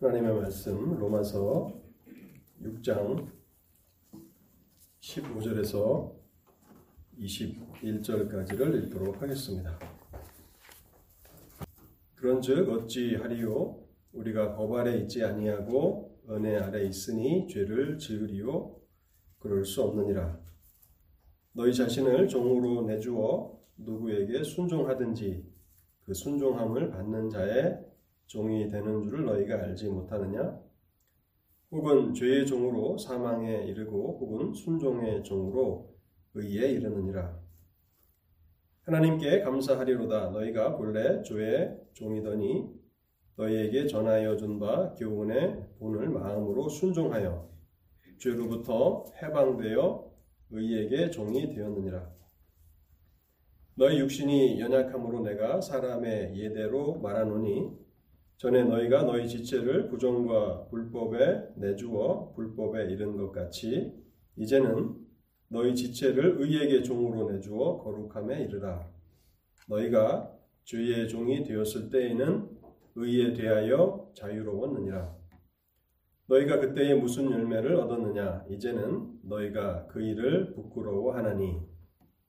하나님의 말씀 로마서 6장 15절에서 21절까지를 읽도록 하겠습니다. 그런즉 어찌 하리요? 우리가 법 아래 있지 아니하고 은혜 아래 있으니 죄를 지으리요? 그럴 수 없느니라. 너희 자신을 종으로 내주어 누구에게 순종하든지 그 순종함을 받는 자의 종이 되는 줄을 너희가 알지 못하느냐? 혹은 죄의 종으로 사망에 이르고 혹은 순종의 종으로 의에 이르느니라. 하나님께 감사하리로다 너희가 본래 죄의 종이더니 너희에게 전하여 준 바 교훈의 본을 마음으로 순종하여 죄로부터 해방되어 의에게 종이 되었느니라. 너희 육신이 연약함으로 내가 사람의 예대로 말하노니 전에 너희가 너희 지체를 부정과 불법에 내주어 불법에 이른 것 같이 이제는 너희 지체를 의에게 종으로 내주어 거룩함에 이르라. 너희가 주의 종이 되었을 때에는 의에 대하여 자유로웠느니라. 너희가 그때에 무슨 열매를 얻었느냐? 이제는 너희가 그 일을 부끄러워하나니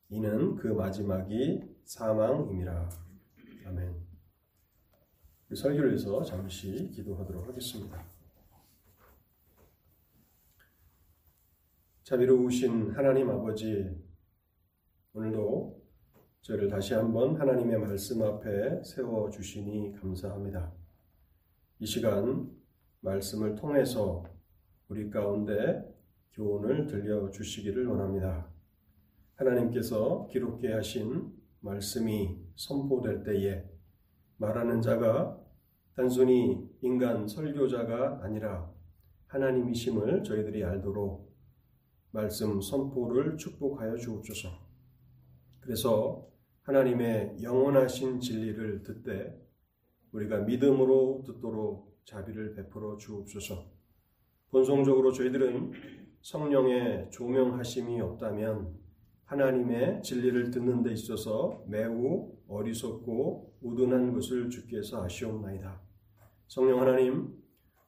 이는 그 마지막이 사망임이라. 아멘. 설교를 해서 잠시 기도하도록 하겠습니다. 자비로우신 하나님 아버지, 오늘도 저를 다시 한번 하나님의 말씀 앞에 세워 주시니 감사합니다. 이 시간 말씀을 통해서 우리 가운데 교훈을 들려 주시기를 원합니다. 하나님께서 기록해 하신 말씀이 선포될 때에 말하는 자가 단순히 인간 설교자가 아니라 하나님이심을 저희들이 알도록 말씀 선포를 축복하여 주옵소서. 그래서 하나님의 영원하신 진리를 듣되 우리가 믿음으로 듣도록 자비를 베풀어 주옵소서. 본성적으로 저희들은 성령의 조명하심이 없다면 하나님의 진리를 듣는 데 있어서 매우 어리석고 우둔한 것을 주께서 아시옵나이다. 성령 하나님,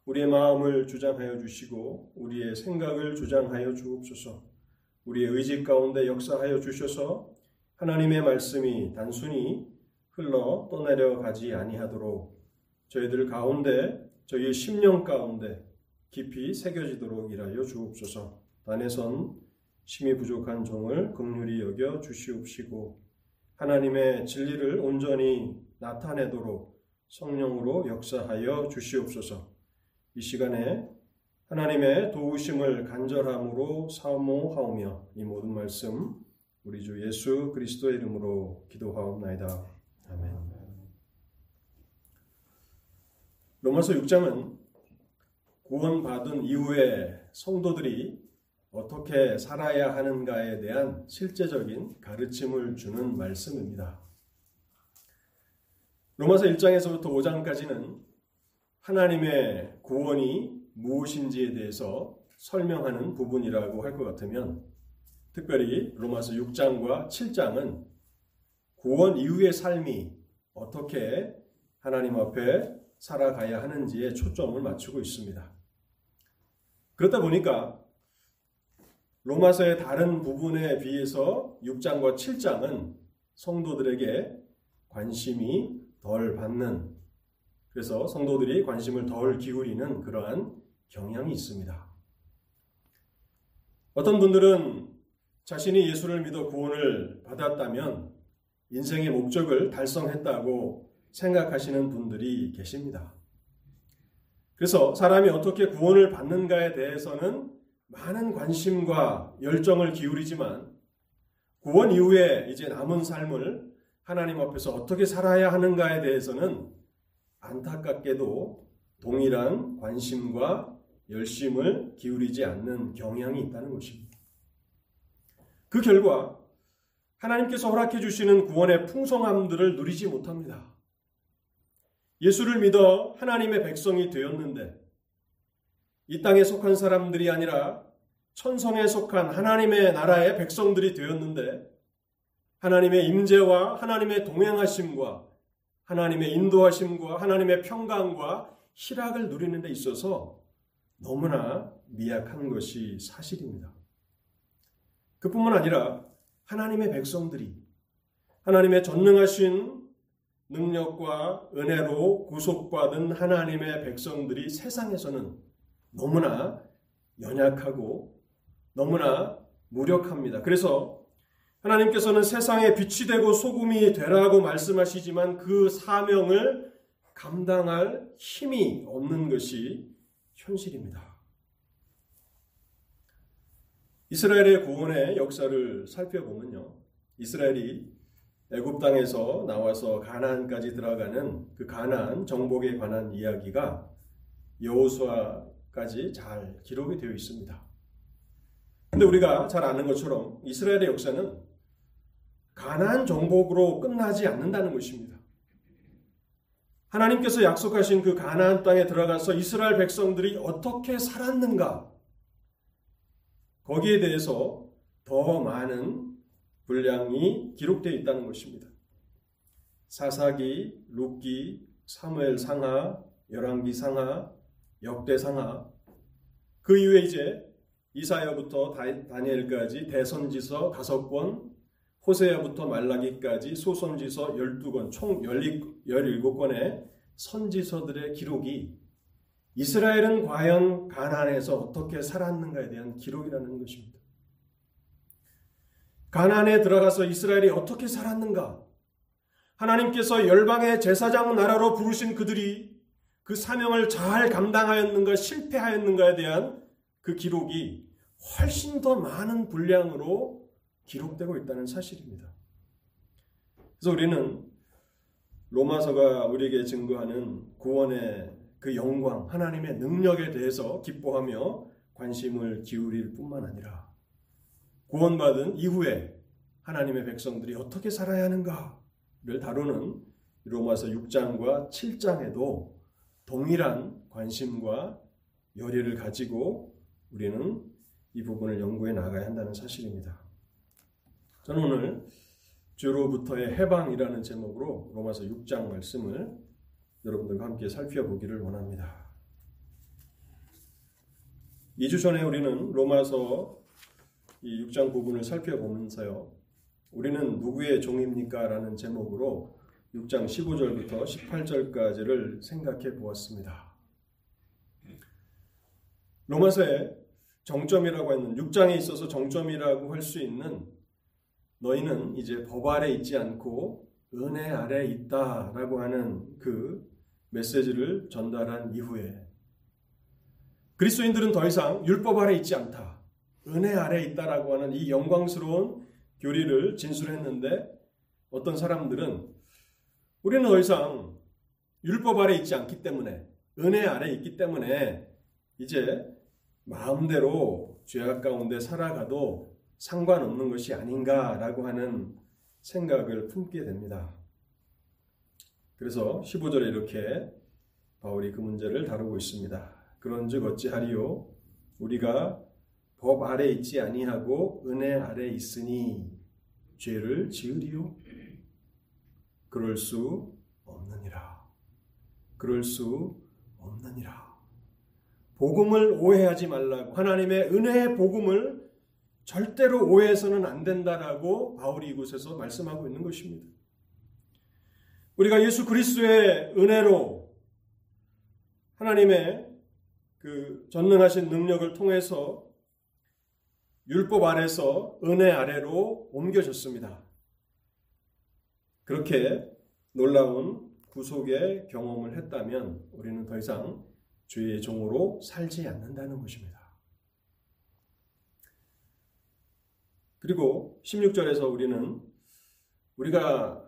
우리의 마음을 주장하여 주시고 우리의 생각을 주장하여 주옵소서. 우리의 의지 가운데 역사하여 주셔서 하나님의 말씀이 단순히 흘러 떠내려 가지 아니하도록 저희들 가운데 저희의 심령 가운데 깊이 새겨지도록 일하여 주옵소서. 단에선 심히 부족한 종을 극률히 여겨 주시옵시고 하나님의 진리를 온전히 나타내도록 성령으로 역사하여 주시옵소서. 이 시간에 하나님의 도우심을 간절함으로 사모하오며 이 모든 말씀 우리 주 예수 그리스도의 이름으로 기도하옵나이다. 아멘. 로마서 6장은 구원받은 이후에 성도들이 어떻게 살아야 하는가에 대한 실제적인 가르침을 주는 말씀입니다. 로마서 1장에서부터 5장까지는 하나님의 구원이 무엇인지에 대해서 설명하는 부분이라고 할 것 같으면 특별히 로마서 6장과 7장은 구원 이후의 삶이 어떻게 하나님 앞에 살아가야 하는지에 초점을 맞추고 있습니다. 그렇다 보니까 로마서의 다른 부분에 비해서 6장과 7장은 성도들에게 관심이 덜 받는 그래서 성도들이 관심을 덜 기울이는 그러한 경향이 있습니다. 어떤 분들은 자신이 예수를 믿어 구원을 받았다면 인생의 목적을 달성했다고 생각하시는 분들이 계십니다. 그래서 사람이 어떻게 구원을 받는가에 대해서는 많은 관심과 열정을 기울이지만 구원 이후에 이제 남은 삶을 하나님 앞에서 어떻게 살아야 하는가에 대해서는 안타깝게도 동일한 관심과 열심을 기울이지 않는 경향이 있다는 것입니다. 그 결과 하나님께서 허락해 주시는 구원의 풍성함들을 누리지 못합니다. 예수를 믿어 하나님의 백성이 되었는데 이 땅에 속한 사람들이 아니라 천성에 속한 하나님의 나라의 백성들이 되었는데 하나님의 임재와 하나님의 동행하심과 하나님의 인도하심과 하나님의 평강과 희락을 누리는 데 있어서 너무나 미약한 것이 사실입니다. 그뿐만 아니라 하나님의 백성들이 하나님의 전능하신 능력과 은혜로 구속받은 하나님의 백성들이 세상에서는 너무나 연약하고 너무나 무력합니다. 그래서 하나님께서는 세상에 빛이 되고 소금이 되라고 말씀하시지만 그 사명을 감당할 힘이 없는 것이 현실입니다. 이스라엘의 구원의 역사를 살펴보면요. 이스라엘이 애굽 땅에서 나와서 가나안까지 들어가는 그 가나안 정복에 관한 이야기가 여호수아까지 잘 기록이 되어 있습니다. 근데 우리가 잘 아는 것처럼 이스라엘의 역사는 가나안 정복으로 끝나지 않는다는 것입니다. 하나님께서 약속하신 그 가나안 땅에 들어가서 이스라엘 백성들이 어떻게 살았는가 거기에 대해서 더 많은 분량이 기록되어 있다는 것입니다. 사사기, 룻기, 사무엘 상하, 열왕기 상하, 역대 상하 그 이후에 이제 이사야부터 다니엘까지 대선지서 다섯 권, 호세야부터 말라기까지 소선지서 12권, 총 17권의 선지서들의 기록이 이스라엘은 과연 가난에서 어떻게 살았는가에 대한 기록이라는 것입니다. 가나안에 들어가서 이스라엘이 어떻게 살았는가? 하나님께서 열방의 제사장 나라로 부르신 그들이 그 사명을 잘 감당하였는가 실패하였는가에 대한 그 기록이 훨씬 더 많은 분량으로 기록되고 있다는 사실입니다. 그래서 우리는 로마서가 우리에게 증거하는 구원의 그 영광, 하나님의 능력에 대해서 기뻐하며 관심을 기울일 뿐만 아니라 구원받은 이후에 하나님의 백성들이 어떻게 살아야 하는가를 다루는 로마서 6장과 7장에도 동일한 관심과 열의를 가지고 우리는 이 부분을 연구해 나가야 한다는 사실입니다. 저는 오늘 주로부터의 해방이라는 제목으로 로마서 6장 말씀을 여러분들과 함께 살펴보기를 원합니다. 2주 전에 우리는 로마서 이 6장 부분을 살펴보면서요. 우리는 누구의 종입니까? 라는 제목으로 6장 15절부터 18절까지를 생각해 보았습니다. 로마서의 정점이라고 하는 6장에 있어서 정점이라고 할 수 있는 너희는 이제 법 아래 있지 않고 은혜 아래 있다라고 하는 그 메시지를 전달한 이후에 그리스도인들은 더 이상 율법 아래 있지 않다. 은혜 아래 있다라고 하는 이 영광스러운 교리를 진술했는데 어떤 사람들은 우리는 더 이상 율법 아래 있지 않기 때문에 은혜 아래 있기 때문에 이제 마음대로 죄악 가운데 살아가도 상관없는 것이 아닌가라고 하는 생각을 품게 됩니다. 그래서 15절에 이렇게 바울이 그 문제를 다루고 있습니다. 그런즉 어찌하리요 우리가 법 아래 있지 아니하고 은혜 아래 있으니 죄를 지으리요? 그럴 수 없느니라. 그럴 수 없느니라. 복음을 오해하지 말라고 하나님의 은혜의 복음을 절대로 오해해서는 안 된다라고 바울이 이곳에서 말씀하고 있는 것입니다. 우리가 예수 그리스도의 은혜로 하나님의 그 전능하신 능력을 통해서 율법 아래서 은혜 아래로 옮겨졌습니다. 그렇게 놀라운 구속의 경험을 했다면 우리는 더 이상 주의 종으로 살지 않는다는 것입니다. 그리고 16절에서 우리는 우리가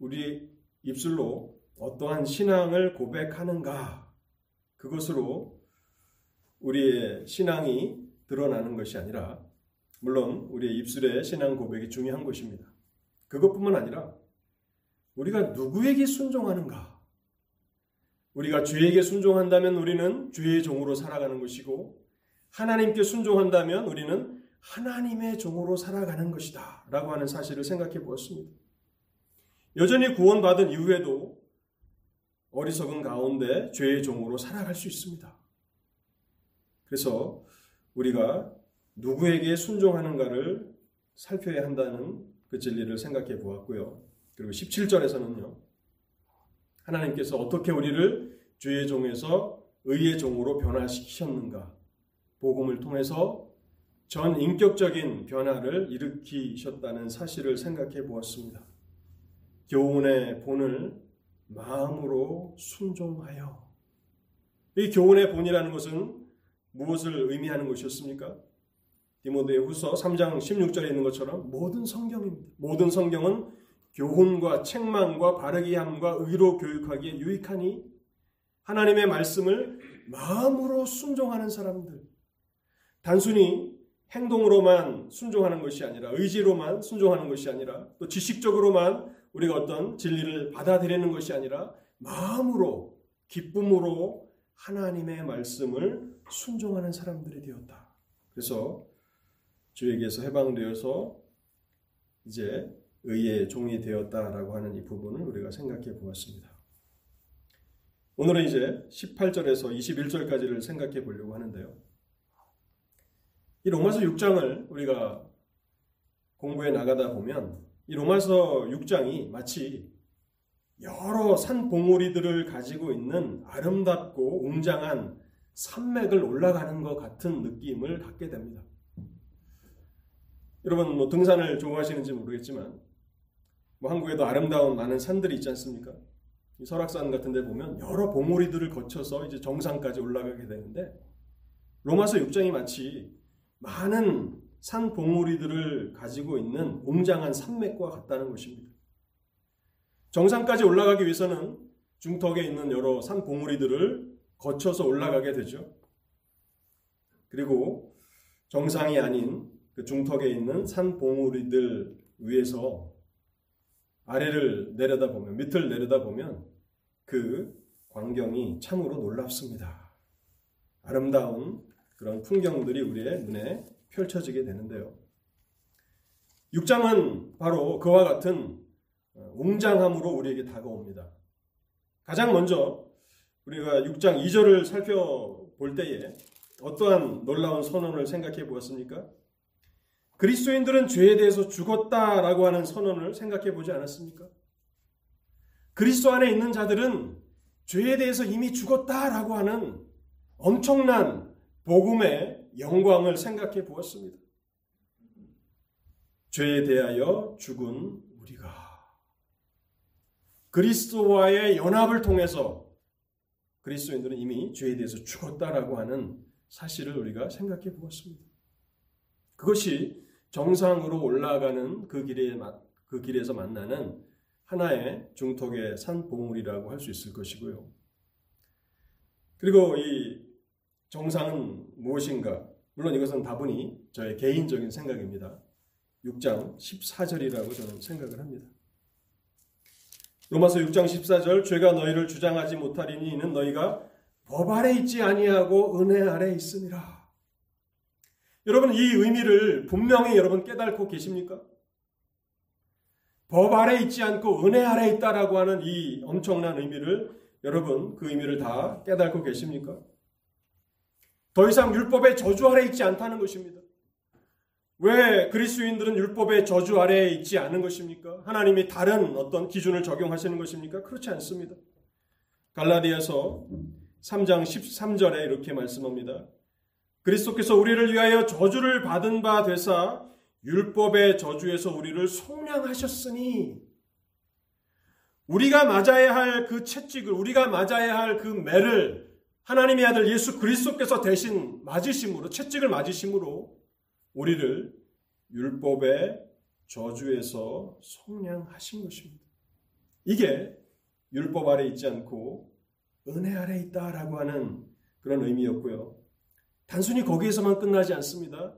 우리 입술로 어떠한 신앙을 고백하는가 그것으로 우리의 신앙이 드러나는 것이 아니라 물론 우리의 입술의 신앙 고백이 중요한 것입니다. 그것뿐만 아니라 우리가 누구에게 순종하는가? 우리가 주에게 순종한다면 우리는 주의 종으로 살아가는 것이고 하나님께 순종한다면 우리는 하나님의 종으로 살아가는 것이다. 라고 하는 사실을 생각해 보았습니다. 여전히 구원받은 이후에도 어리석은 가운데 죄의 종으로 살아갈 수 있습니다. 그래서 우리가 누구에게 순종하는가를 살펴야 한다는 그 진리를 생각해 보았고요. 그리고 17절에서는요. 하나님께서 어떻게 우리를 주의 종에서 의의 종으로 변화시키셨는가. 복음을 통해서 전 인격적인 변화를 일으키셨다는 사실을 생각해 보았습니다. 교훈의 본을 마음으로 순종하여. 이 교훈의 본이라는 것은 무엇을 의미하는 것이었습니까? 디모데 후서 3장 16절에 있는 것처럼 모든 성경입니다. 모든 성경은 교훈과 책망과 바르게 함과 의로 교육하기에 유익하니 하나님의 말씀을 마음으로 순종하는 사람들. 단순히 행동으로만 순종하는 것이 아니라 의지로만 순종하는 것이 아니라 또 지식적으로만 우리가 어떤 진리를 받아들이는 것이 아니라 마음으로 기쁨으로 하나님의 말씀을 순종하는 사람들이 되었다. 그래서 주에게서 해방되어서 이제 의의 종이 되었다라고 하는 이 부분을 우리가 생각해 보았습니다. 오늘은 이제 18절에서 21절까지를 생각해 보려고 하는데요. 이 로마서 6장을 우리가 공부해 나가다 보면 이 로마서 6장이 마치 여러 산 봉우리들을 가지고 있는 아름답고 웅장한 산맥을 올라가는 것 같은 느낌을 갖게 됩니다. 여러분 뭐 등산을 좋아하시는지 모르겠지만 뭐 한국에도 아름다운 많은 산들이 있지 않습니까? 설악산 같은 데 보면 여러 봉우리들을 거쳐서 이제 정상까지 올라가게 되는데 로마서 6장이 마치 많은 산 봉우리들을 가지고 있는 웅장한 산맥과 같다는 것입니다. 정상까지 올라가기 위해서는 중턱에 있는 여러 산 봉우리들을 거쳐서 올라가게 되죠. 그리고 정상이 아닌 그 중턱에 있는 산 봉우리들 위에서 아래를 내려다보면 밑을 내려다보면 그 광경이 참으로 놀랍습니다. 아름다운 그런 풍경들이 우리의 눈에 펼쳐지게 되는데요. 6장은 바로 그와 같은 어, 웅장함으로 우리에게 다가옵니다. 가장 먼저 우리가 6장 2절을 살펴볼 때에 어떠한 놀라운 선언을 생각해 보았습니까? 그리스도인들은 죄에 대해서 죽었다라고 하는 선언을 생각해 보지 않았습니까? 그리스도 안에 있는 자들은 죄에 대해서 이미 죽었다라고 하는 엄청난 복음의 영광을 생각해 보았습니다. 죄에 대하여 죽은 우리가 그리스도와의 연합을 통해서 그리스도인들은 이미 죄에 대해서 죽었다라고 하는 사실을 우리가 생각해 보았습니다. 그것이 정상으로 올라가는 그 길에 그 길에서 만나는 하나의 중턱의 산 봉우리라고 할 수 있을 것이고요. 그리고 이 정상은 무엇인가? 물론 이것은 다분히 저의 개인적인 생각입니다. 6장 14절이라고 저는 생각을 합니다. 로마서 6장 14절 죄가 너희를 주장하지 못하리니 이는 너희가 법 아래 있지 아니하고 은혜 아래 있음이라. 여러분 이 의미를 분명히 여러분 깨닫고 계십니까? 법 아래 있지 않고 은혜 아래 있다라고 하는 이 엄청난 의미를 여러분 그 의미를 다 깨닫고 계십니까? 더 이상 율법의 저주 아래 있지 않다는 것입니다. 왜 그리스도인들은 율법의 저주 아래에 있지 않은 것입니까? 하나님이 다른 어떤 기준을 적용하시는 것입니까? 그렇지 않습니다. 갈라디아서 3장 13절에 이렇게 말씀합니다. 그리스도께서 우리를 위하여 저주를 받은 바 되사 율법의 저주에서 우리를 속량하셨으니 우리가 맞아야 할 그 채찍을 우리가 맞아야 할 그 매를 하나님의 아들 예수 그리스도께서 대신 맞으심으로 채찍을 맞으심으로 우리를 율법의 저주에서 속량하신 것입니다. 이게 율법 아래 있지 않고 은혜 아래 있다라고 하는 그런 의미였고요. 단순히 거기에서만 끝나지 않습니다.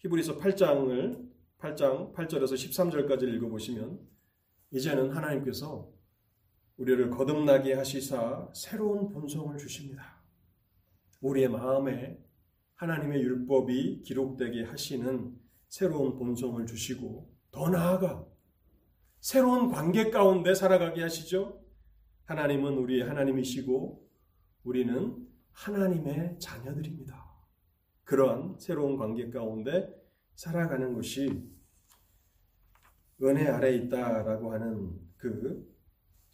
히브리서 8장을 8장 8절에서 13절까지 읽어보시면 이제는 하나님께서 우리를 거듭나게 하시사 새로운 본성을 주십니다. 우리의 마음에 하나님의 율법이 기록되게 하시는 새로운 본성을 주시고 더 나아가 새로운 관계 가운데 살아가게 하시죠. 하나님은 우리 하나님이시고 우리는 하나님의 자녀들입니다. 그러한 새로운 관계 가운데 살아가는 것이 은혜 아래 있다라고 하는 그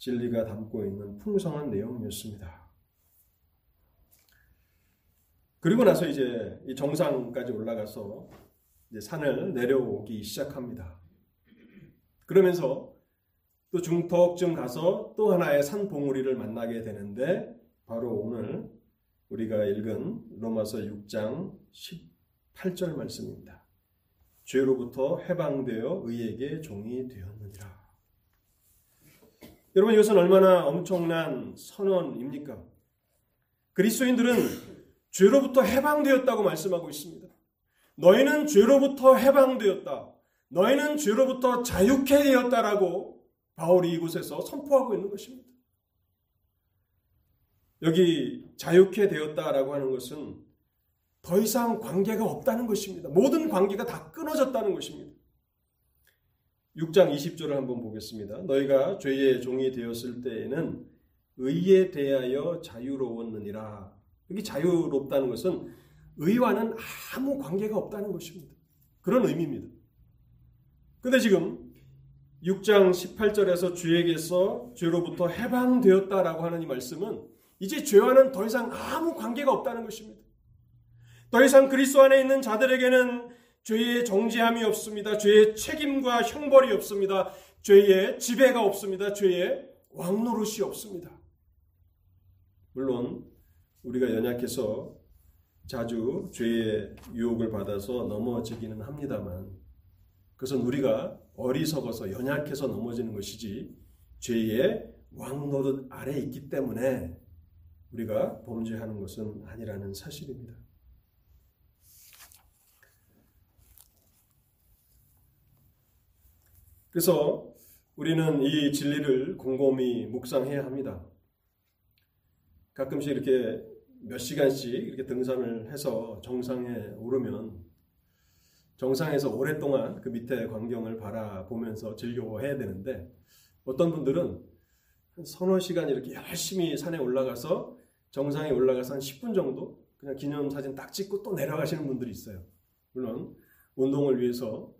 진리가 담고 있는 풍성한 내용이었습니다. 그리고 나서 이제 이 정상까지 올라가서 이제 산을 내려오기 시작합니다. 그러면서 또 중턱쯤 가서 또 하나의 산 봉우리를 만나게 되는데 바로 오늘 우리가 읽은 로마서 6장 18절 말씀입니다. 죄로부터 해방되어 의에게 종이 되었느니라. 여러분 이것은 얼마나 엄청난 선언입니까? 그리스도인들은 죄로부터 해방되었다고 말씀하고 있습니다. 너희는 죄로부터 해방되었다. 너희는 죄로부터 자유케 되었다라고 바울이 이곳에서 선포하고 있는 것입니다. 여기 자유케 되었다라고 하는 것은 더 이상 관계가 없다는 것입니다. 모든 관계가 다 끊어졌다는 것입니다. 6장 20절을 한번 보겠습니다. 너희가 죄의 종이 되었을 때에는 의에 대하여 자유로웠느니라. 여기 자유롭다는 것은 의와는 아무 관계가 없다는 것입니다. 그런 의미입니다. 근데 지금 6장 18절에서 주에게서 죄로부터 해방되었다라고 하는 이 말씀은 이제 죄와는 더 이상 아무 관계가 없다는 것입니다. 더 이상 그리스도 안에 있는 자들에게는 죄의 정죄함이 없습니다. 죄의 책임과 형벌이 없습니다. 죄의 지배가 없습니다. 죄의 왕노릇이 없습니다. 물론 우리가 연약해서 자주 죄의 유혹을 받아서 넘어지기는 합니다만 그것은 우리가 어리석어서 연약해서 넘어지는 것이지 죄의 왕노릇 아래 있기 때문에 우리가 범죄하는 것은 아니라는 사실입니다. 그래서 우리는 이 진리를 곰곰이 묵상해야 합니다. 가끔씩 이렇게 몇 시간씩 이렇게 등산을 해서 정상에 오르면 정상에서 오랫동안 그 밑에 광경을 바라보면서 즐겨해야 되는데 어떤 분들은 한 서너 시간 이렇게 열심히 산에 올라가서 정상에 올라가서 한 10분 정도 그냥 기념사진 딱 찍고 또 내려가시는 분들이 있어요. 물론 운동을 위해서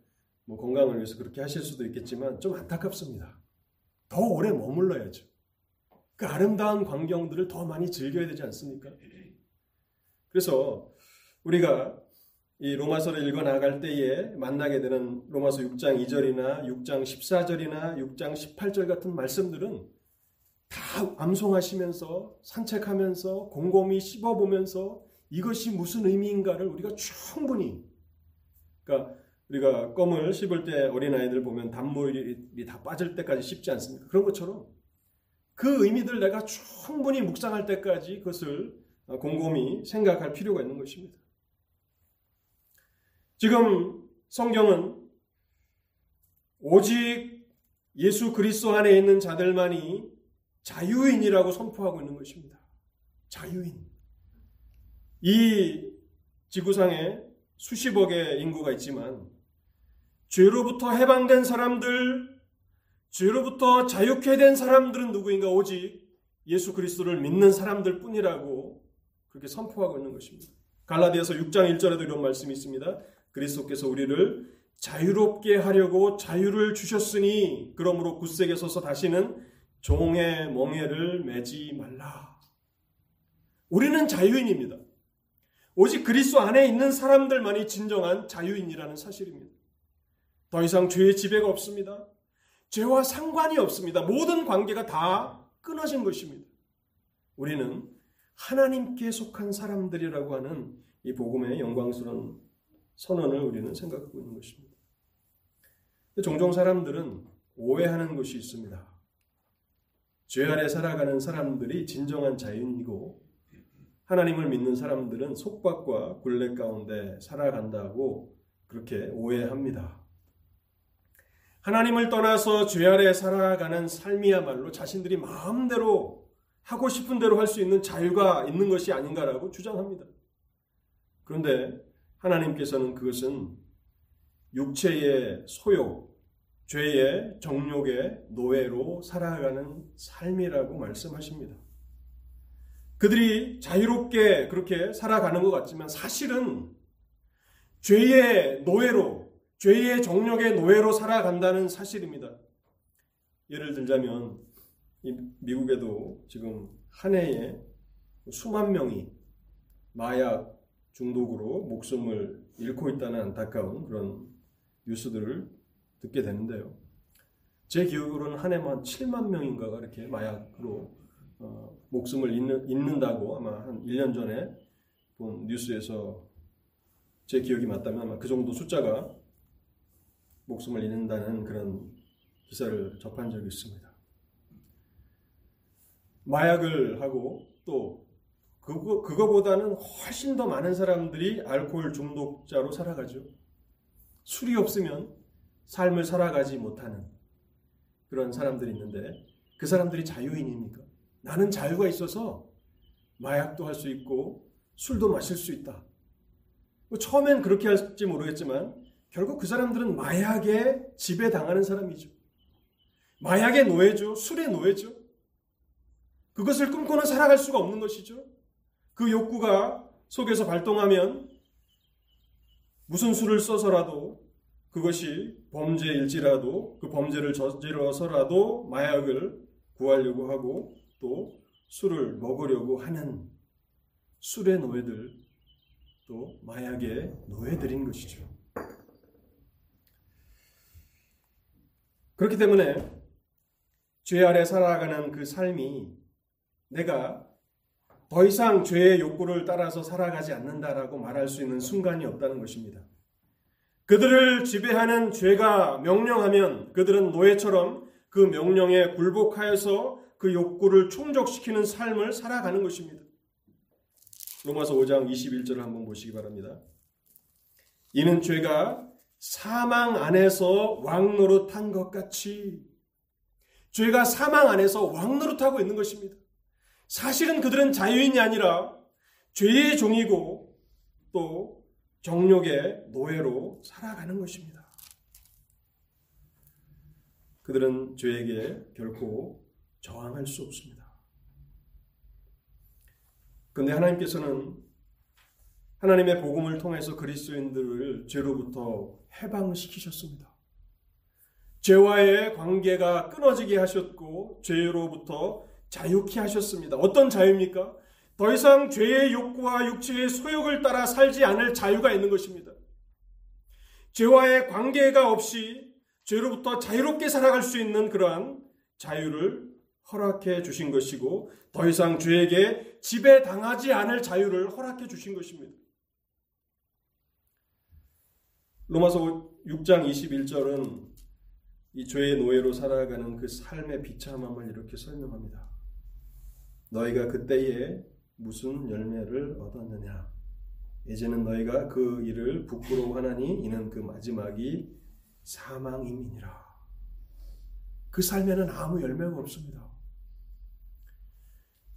뭐 건강을 위해서 그렇게 하실 수도 있겠지만 좀 안타깝습니다. 더 오래 머물러야죠. 그 아름다운 광경들을 더 많이 즐겨야 되지 않습니까? 그래서 우리가 이 로마서를 읽어 나갈 때에 만나게 되는 로마서 6장 2절이나 6장 14절이나 6장 18절 같은 말씀들은 다 암송하시면서 산책하면서 곰곰이 씹어보면서 이것이 무슨 의미인가를 우리가 충분히 그러니까 우리가 껌을 씹을 때 어린아이들 보면 단물이 다 빠질 때까지 씹지 않습니까? 그런 것처럼 그 의미들 내가 충분히 묵상할 때까지 그것을 곰곰이 생각할 필요가 있는 것입니다. 지금 성경은 오직 예수 그리스도 안에 있는 자들만이 자유인이라고 선포하고 있는 것입니다. 자유인. 이 지구상에 수십억의 인구가 있지만 죄로부터 해방된 사람들, 죄로부터 자유케 된 사람들은 누구인가 오직 예수 그리스도를 믿는 사람들 뿐이라고 그렇게 선포하고 있는 것입니다. 갈라디아서 6장 1절에도 이런 말씀이 있습니다. 그리스도께서 우리를 자유롭게 하려고 자유를 주셨으니 그러므로 굳세게 서서 다시는 종의 멍에를 매지 말라. 우리는 자유인입니다. 오직 그리스도 안에 있는 사람들만이 진정한 자유인이라는 사실입니다. 더 이상 죄의 지배가 없습니다. 죄와 상관이 없습니다. 모든 관계가 다 끊어진 것입니다. 우리는 하나님께 속한 사람들이라고 하는 이 복음의 영광스러운 선언을 우리는 생각하고 있는 것입니다. 종종 사람들은 오해하는 것이 있습니다. 죄 아래 살아가는 사람들이 진정한 자유이고 하나님을 믿는 사람들은 속박과 굴레 가운데 살아간다고 그렇게 오해합니다. 하나님을 떠나서 죄 아래 살아가는 삶이야말로 자신들이 마음대로 하고 싶은 대로 할 수 있는 자유가 있는 것이 아닌가라고 주장합니다. 그런데 하나님께서는 그것은 육체의 소욕, 죄의 정욕의 노예로 살아가는 삶이라고 말씀하십니다. 그들이 자유롭게 그렇게 살아가는 것 같지만 사실은 죄의 노예로, 죄의 정력의 노예로 살아간다는 사실입니다. 예를 들자면, 미국에도 지금 한 해에 수만 명이 마약 중독으로 목숨을 잃고 있다는 안타까운 그런 뉴스들을 듣게 되는데요. 제 기억으로는 한 해만 7만 명인가가 이렇게 마약으로 어, 목숨을 잃는, 잃는다고 아마 한 1년 전에 본 뉴스에서 제 기억이 맞다면 아마 그 정도 숫자가 목숨을 잃는다는 그런 기사를 접한 적이 있습니다. 마약을 하고 또 그거, 그거보다는 훨씬 더 많은 사람들이 알코올 중독자로 살아가죠. 술이 없으면 삶을 살아가지 못하는 그런 사람들이 있는데 그 사람들이 자유인입니까? 나는 자유가 있어서 마약도 할 수 있고 술도 마실 수 있다. 뭐 처음엔 그렇게 할지 모르겠지만 결국 그 사람들은 마약에 지배당하는 사람이죠. 마약의 노예죠. 술의 노예죠. 그것을 꿈꾸는 살아갈 수가 없는 것이죠. 그 욕구가 속에서 발동하면 무슨 수를 써서라도 그것이 범죄일지라도 그 범죄를 저질러서라도 마약을 구하려고 하고 또 술을 먹으려고 하는 술의 노예들 또 마약의 노예들인 것이죠. 그렇기 때문에 죄 아래 살아가는 그 삶이 내가 더 이상 죄의 욕구를 따라서 살아가지 않는다라고 말할 수 있는 순간이 없다는 것입니다. 그들을 지배하는 죄가 명령하면 그들은 노예처럼 그 명령에 굴복하여서 그 욕구를 충족시키는 삶을 살아가는 것입니다. 로마서 5장 21절을 한번 보시기 바랍니다. 이는 죄가 사망 안에서 왕노릇한 것 같이 죄가 사망 안에서 왕노릇하고 있는 것입니다. 사실은 그들은 자유인이 아니라 죄의 종이고 또 정욕의 노예로 살아가는 것입니다. 그들은 죄에게 결코 저항할 수 없습니다. 그런데 하나님께서는 하나님의 복음을 통해서 그리스도인들을 죄로부터 해방시키셨습니다. 죄와의 관계가 끊어지게 하셨고 죄로부터 자유케 하셨습니다. 어떤 자유입니까? 더 이상 죄의 욕구와 육체의 소욕을 따라 살지 않을 자유가 있는 것입니다. 죄와의 관계가 없이 죄로부터 자유롭게 살아갈 수 있는 그러한 자유를 허락해 주신 것이고 더 이상 죄에게 지배당하지 않을 자유를 허락해 주신 것입니다. 로마서 6장 21절은 이 죄의 노예로 살아가는 그 삶의 비참함을 이렇게 설명합니다. 너희가 그때에 무슨 열매를 얻었느냐? 이제는 너희가 그 일을 부끄러워하나니 이는 그 마지막이 사망임이니라. 그 삶에는 아무 열매가 없습니다.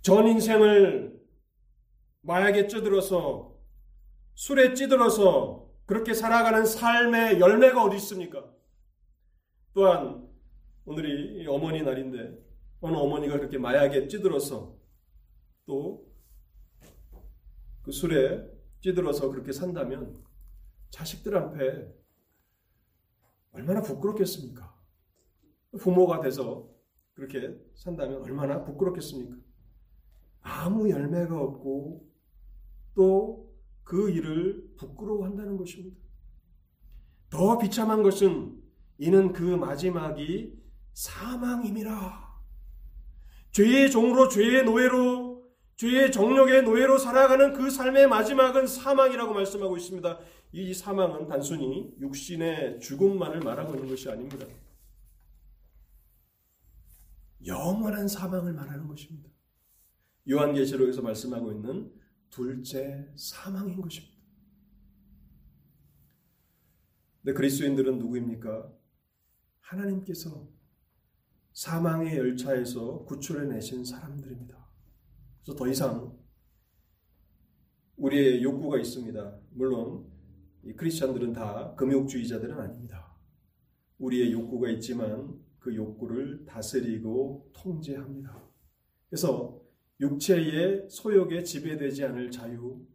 전 인생을 마약에 찌들어서 술에 찌들어서 그렇게 살아가는 삶의 열매가 어디 있습니까? 또한 오늘이 어머니 날인데 어느 어머니가 그렇게 마약에 찌들어서 또 그 술에 찌들어서 그렇게 산다면 자식들 앞에 얼마나 부끄럽겠습니까? 부모가 돼서 그렇게 산다면 얼마나 부끄럽겠습니까? 아무 열매가 없고 또 그 일을 부끄러워한다는 것입니다. 더 비참한 것은 이는 그 마지막이 사망임이라. 죄의 종으로 죄의 노예로 죄의 정력의 노예로 살아가는 그 삶의 마지막은 사망이라고 말씀하고 있습니다. 이 사망은 단순히 육신의 죽음만을 말하고 있는 것이 아닙니다. 영원한 사망을 말하는 것입니다. 요한계시록에서 말씀하고 있는 둘째 사망인 것입니다. 근데 그리스도인들은 누구입니까? 하나님께서 사망의 열차에서 구출해 내신 사람들입니다. 그래서 더 이상 우리의 욕구가 있습니다. 물론 이 크리스천들은 다 금욕주의자들은 아닙니다. 우리의 욕구가 있지만 그 욕구를 다스리고 통제합니다. 그래서 육체의 소욕에 지배되지 않을 자유,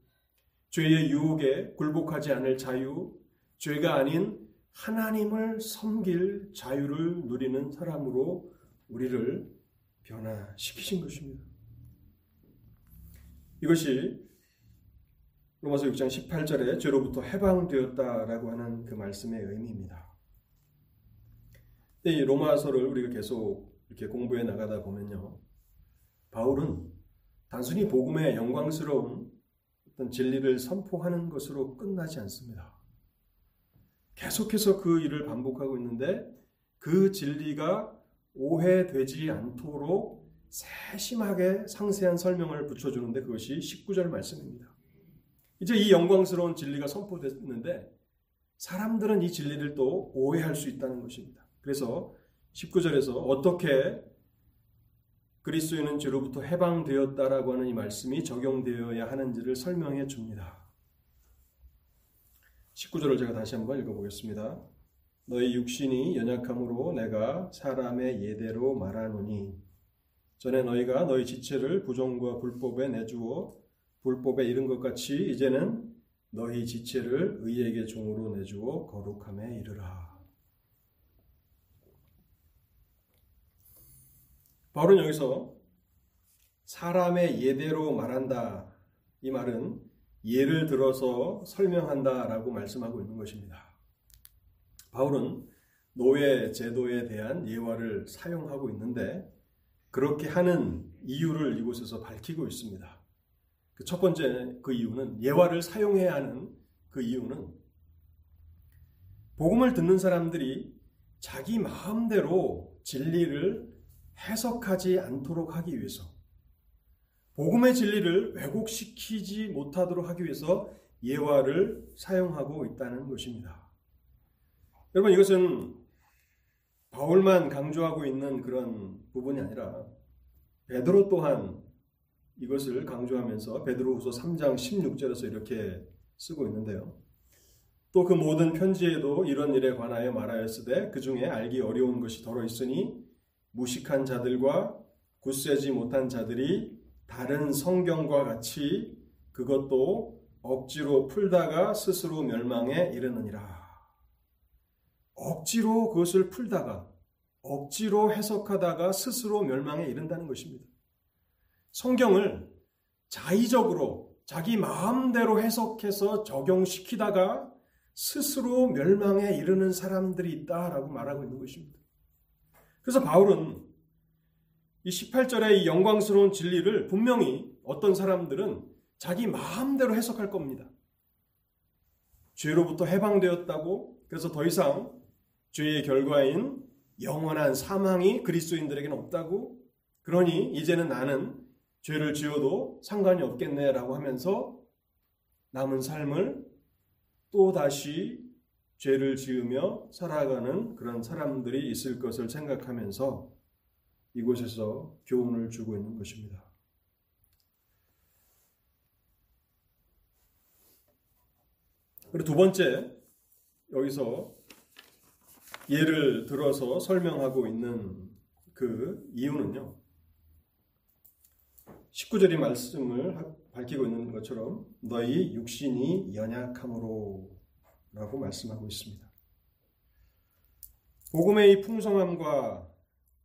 죄의 유혹에 굴복하지 않을 자유, 죄가 아닌 하나님을 섬길 자유를 누리는 사람으로 우리를 변화시키신 것입니다. 이것이 로마서 6장 18절에 죄로부터 해방되었다라고 하는 그 말씀의 의미입니다. 이 로마서를 우리가 계속 이렇게 공부해 나가다 보면요. 바울은 단순히 복음의 영광스러운 어떤 진리를 선포하는 것으로 끝나지 않습니다. 계속해서 그 일을 반복하고 있는데 그 진리가 오해되지 않도록 세심하게 상세한 설명을 붙여주는데 그것이 19절 말씀입니다. 이제 이 영광스러운 진리가 선포됐는데 사람들은 이 진리를 또 오해할 수 있다는 것입니다. 그래서 19절에서 어떻게 그리스도인은 죄로부터 해방되었다라고 하는 이 말씀이 적용되어야 하는지를 설명해 줍니다. 19절을 제가 다시 한번 읽어보겠습니다. 너희 육신이 연약함으로 내가 사람의 예대로 말하노니 전에 너희가 너희 지체를 부정과 불법에 내주어 불법에 이른 것 같이 이제는 너희 지체를 의에게 종으로 내주어 거룩함에 이르라. 바울은 여기서 사람의 예대로 말한다. 이 말은 예를 들어서 설명한다라고 말씀하고 있는 것입니다. 바울은 노예 제도에 대한 예화를 사용하고 있는데 그렇게 하는 이유를 이곳에서 밝히고 있습니다. 그 첫 번째 그 이유는 예화를 사용해야 하는 그 이유는 복음을 듣는 사람들이 자기 마음대로 진리를 해석하지 않도록 하기 위해서 복음의 진리를 왜곡시키지 못하도록 하기 위해서 예화를 사용하고 있다는 것입니다. 여러분 이것은 바울만 강조하고 있는 그런 부분이 아니라 베드로 또한 이것을 강조하면서 베드로후서 3장 16절에서 이렇게 쓰고 있는데요. 또 그 모든 편지에도 이런 일에 관하여 말하였으되 그 중에 알기 어려운 것이 더러 있으니 무식한 자들과 굳세지 못한 자들이 다른 성경과 같이 그것도 억지로 풀다가 스스로 멸망에 이르느니라. 억지로 그것을 풀다가 억지로 해석하다가 스스로 멸망에 이른다는 것입니다. 성경을 자의적으로 자기 마음대로 해석해서 적용시키다가 스스로 멸망에 이르는 사람들이 있다라고 말하고 있는 것입니다. 그래서 바울은 이 18절의 이 영광스러운 진리를 분명히 어떤 사람들은 자기 마음대로 해석할 겁니다. 죄로부터 해방되었다고 그래서 더 이상 죄의 결과인 영원한 사망이 그리스도인들에게는 없다고 그러니 이제는 나는 죄를 지어도 상관이 없겠네라고 하면서 남은 삶을 또 다시 죄를 지으며 살아가는 그런 사람들이 있을 것을 생각하면서 이곳에서 교훈을 주고 있는 것입니다. 그리고 두 번째, 여기서 예를 들어서 설명하고 있는 그 이유는요. 19절의 말씀을 밝히고 있는 것처럼 너희 육신이 연약함으로 라고 말씀하고 있습니다. 복음의 이 풍성함과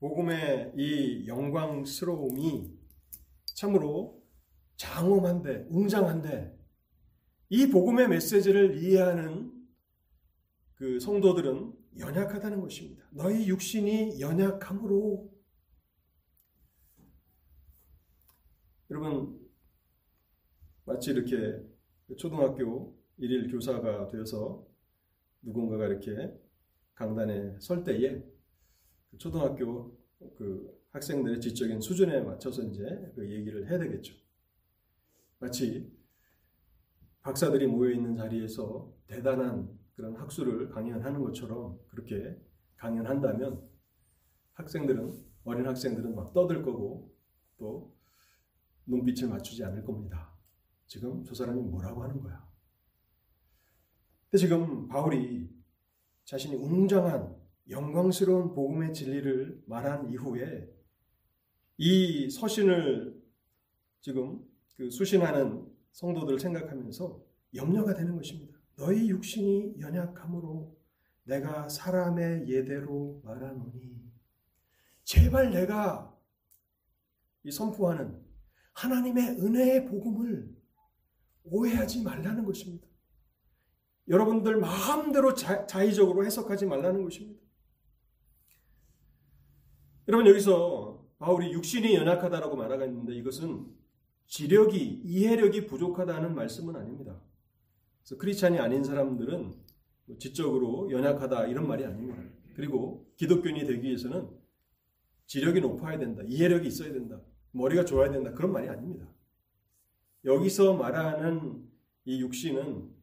복음의 이 영광스러움이 참으로 장엄한데, 웅장한데, 이 복음의 메시지를 이해하는 그 성도들은 연약하다는 것입니다. 너희 육신이 연약함으로 여러분 마치 이렇게 초등학교 일일 교사가 되어서 누군가가 이렇게 강단에 설 때에 그 초등학교 그 학생들의 지적인 수준에 맞춰서 이제 그 얘기를 해야 되겠죠. 마치 박사들이 모여 있는 자리에서 대단한 그런 학술을 강연하는 것처럼 그렇게 강연한다면 학생들은 어린 학생들은 막 떠들 거고 또 눈빛을 맞추지 않을 겁니다. 지금 저 사람이 뭐라고 하는 거야? 근데 지금 바울이 자신이 웅장한 영광스러운 복음의 진리를 말한 이후에 이 서신을 지금 그 수신하는 성도들을 생각하면서 염려가 되는 것입니다. 너희 육신이 연약함으로 내가 사람의 예대로 말하노니 제발 내가 이 선포하는 하나님의 은혜의 복음을 오해하지 말라는 것입니다. 여러분들 마음대로 자, 자의적으로 해석하지 말라는 것입니다. 여러분 여기서 바울이 육신이 연약하다라고 말하고 있는데 이것은 지력이 이해력이 부족하다는 말씀은 아닙니다. 그래서 크리스찬이 아닌 사람들은 뭐 지적으로 연약하다 이런 말이 아닙니다. 그리고 기독교인이 되기 위해서는 지력이 높아야 된다. 이해력이 있어야 된다. 머리가 좋아야 된다. 그런 말이 아닙니다. 여기서 말하는 이 육신은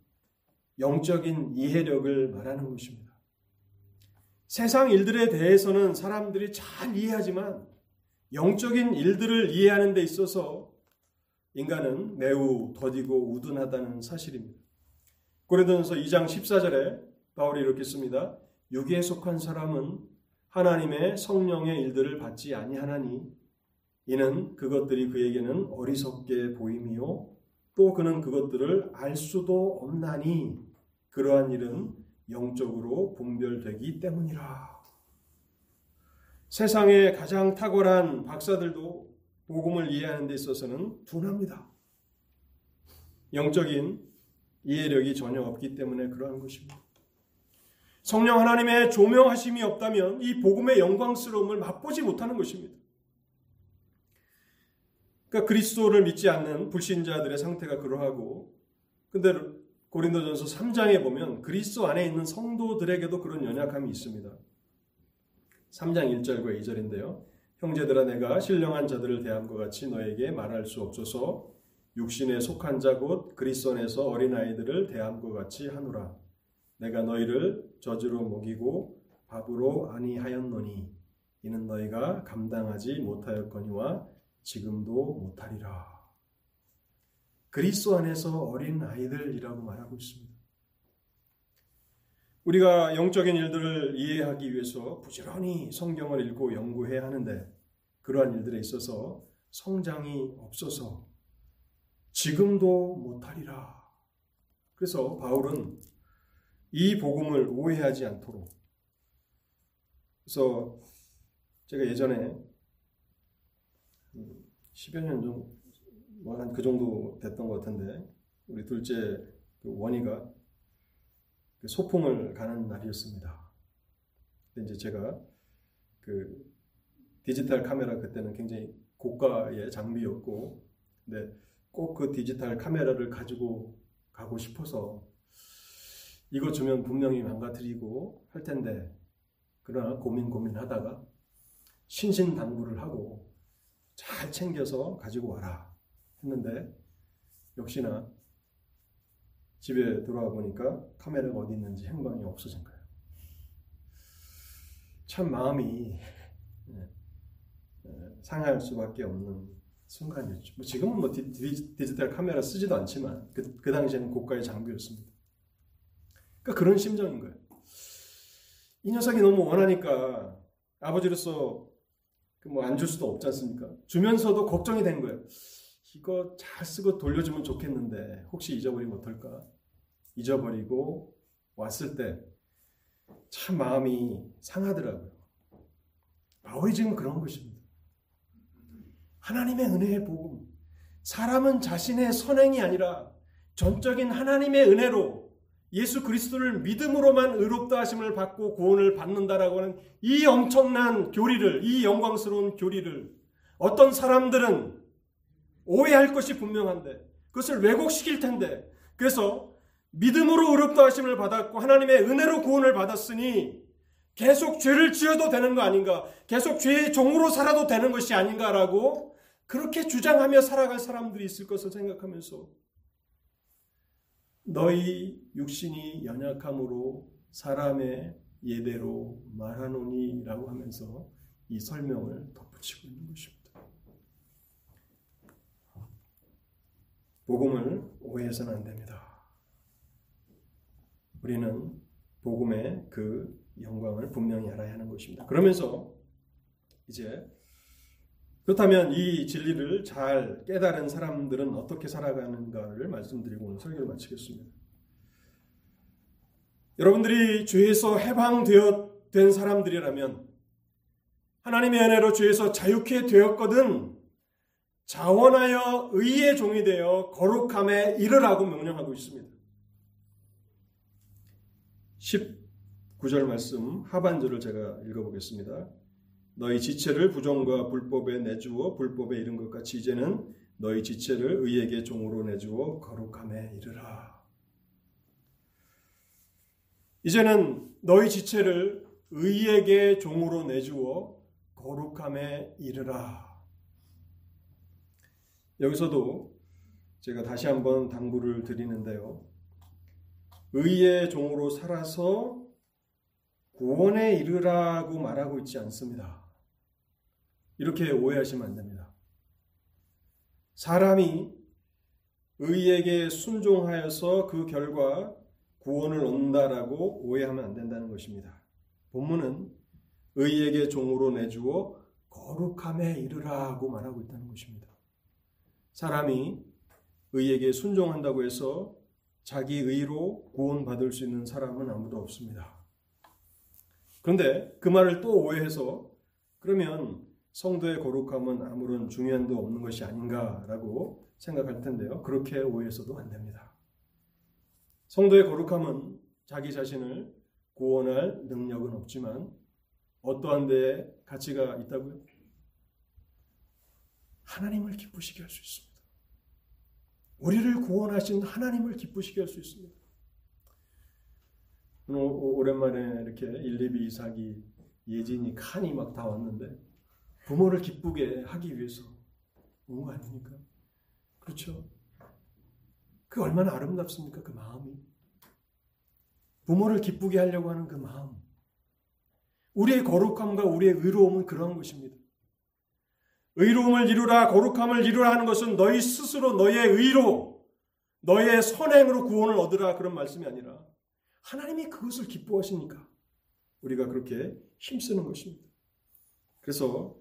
영적인 이해력을 말하는 것입니다. 세상 일들에 대해서는 사람들이 잘 이해하지만 영적인 일들을 이해하는 데 있어서 인간은 매우 더디고 우둔하다는 사실입니다. 고린도전서 2장 14절에 바울이 이렇게 씁니다. 육에 속한 사람은 하나님의 성령의 일들을 받지 아니하나니 이는 그것들이 그에게는 어리석게 보임이요 또 그는 그것들을 알 수도 없나니 그러한 일은 영적으로 분별되기 때문이라. 세상의 가장 탁월한 박사들도 복음을 이해하는 데 있어서는 둔합니다. 영적인 이해력이 전혀 없기 때문에 그러한 것입니다. 성령 하나님의 조명하심이 없다면 이 복음의 영광스러움을 맛보지 못하는 것입니다. 그러니까 그리스도를 믿지 않는 불신자들의 상태가 그러하고 근데 고린도전서 3장에 보면 그리스도 안에 있는 성도들에게도 그런 연약함이 있습니다. 3장 1절과 2절인데요. 형제들아 내가 신령한 자들을 대함과 같이 너에게 말할 수 없어서 육신에 속한 자 곧 그리스도 안에서 어린 아이들을 대함과 같이 하노라. 내가 너희를 저주로 먹이고 밥으로 아니하였노니 이는 너희가 감당하지 못하였거니와 지금도 못하리라. 그리스도 안에서 어린 아이들이라고 말하고 있습니다. 우리가 영적인 일들을 이해하기 위해서 부지런히 성경을 읽고 연구해야 하는데 그러한 일들에 있어서 성장이 없어서 지금도 못하리라. 그래서 바울은 이 복음을 오해하지 않도록 그래서 제가 예전에 10여 년 정도, 뭐 한 그 정도 됐던 것 같은데, 우리 둘째 그 원희가 그 소풍을 가는 날이었습니다. 이제 제가 그 디지털 카메라 그때는 굉장히 고가의 장비였고, 근데 꼭 그 디지털 카메라를 가지고 가고 싶어서 이거 주면 분명히 망가뜨리고 할 텐데, 그러나 고민 고민하다가 신신당부를 하고 잘 챙겨서 가지고 와라 했는데 역시나 집에 돌아와 보니까 카메라가 어디 있는지 행방이 없어진 거예요. 참 마음이 예, 예, 상할 수밖에 없는 순간이었죠. 뭐 지금은 뭐 디, 지 털 카메라 쓰지도 않지만 그, 그 당시에는 고가의 장비였습니다. 그러니까 그런 심정인 거예요. 이 녀석이 너무 원하니까 아버지로서 그 뭐안 줄 수도 없지 않습니까? 주면서도 걱정이 된 거예요. 이거 잘 쓰고 돌려주면 좋겠는데 혹시 잊어버리면 어떨까? 잊어버리고 왔을 때 참 마음이 상하더라고요. 바울이 지금 그런 것입니다. 하나님의 은혜의 복음. 사람은 자신의 선행이 아니라 전적인 하나님의 은혜로 예수 그리스도를 믿음으로만 의롭다 하심을 받고 구원을 받는다라고 하는 이 엄청난 교리를, 이 영광스러운 교리를 어떤 사람들은 오해할 것이 분명한데 그것을 왜곡시킬 텐데 그래서 믿음으로 의롭다 하심을 받았고 하나님의 은혜로 구원을 받았으니 계속 죄를 지어도 되는 거 아닌가? 계속 죄의 종으로 살아도 되는 것이 아닌가라고 그렇게 주장하며 살아갈 사람들이 있을 것을 생각하면서 너희 육신이 연약함으로 사람의 예대로 말하노니라고 하면서 이 설명을 덧붙이고 있는 것입니다. 복음을 오해해서는 안 됩니다. 우리는 복음의 그 영광을 분명히 알아야 하는 것입니다. 그러면서 이제 그렇다면 이 진리를 잘 깨달은 사람들은 어떻게 살아가는가를 말씀드리고 오늘 설교를 마치겠습니다. 여러분들이 죄에서 해방되어 된 사람들이라면 하나님의 은혜로 죄에서 자유케 되었거든 자원하여 의의 종이 되어 거룩함에 이르라고 명령하고 있습니다. 19절 말씀 하반절을 제가 읽어보겠습니다. 너희 지체를 부정과 불법에 내주어 불법에 이른 것 같이 이제는 너희 지체를 의에게 종으로 내주어 거룩함에 이르라. 이제는 너희 지체를 의에게 종으로 내주어 거룩함에 이르라. 여기서도 제가 다시 한번 당부를 드리는데요. 의의 종으로 살아서 구원에 이르라고 말하고 있지 않습니다. 이렇게 오해하시면 안 됩니다. 사람이 의에게 순종하여서 그 결과 구원을 얻는다라고 오해하면 안 된다는 것입니다. 본문은 의에게 종으로 내주어 거룩함에 이르라고 말하고 있다는 것입니다. 사람이 의에게 순종한다고 해서 자기 의로 구원받을 수 있는 사람은 아무도 없습니다. 그런데 그 말을 또 오해해서 그러면 성도의 거룩함은 아무런 중요한도 없는 것이 아닌가라고 생각할 텐데요. 그렇게 오해해서도 안 됩니다. 성도의 거룩함은 자기 자신을 구원할 능력은 없지만 어떠한 데에 가치가 있다고요? 하나님을 기쁘시게 할 수 있습니다. 우리를 구원하신 하나님을 기쁘시게 할 수 있습니다. 오랜만에 이렇게 1, 2, 2, 이삭이 예진이 칸이 막 다 왔는데 부모를 기쁘게 하기 위해서 온 거 아닙니까? 그렇죠? 그 얼마나 아름답습니까? 그 마음이. 부모를 기쁘게 하려고 하는 그 마음. 우리의 거룩함과 우리의 의로움은 그런 것입니다. 의로움을 이루라 거룩함을 이루라 하는 것은 너희 스스로 너의 의로 너의 선행으로 구원을 얻으라 그런 말씀이 아니라 하나님이 그것을 기뻐하시니까 우리가 그렇게 힘쓰는 것입니다. 그래서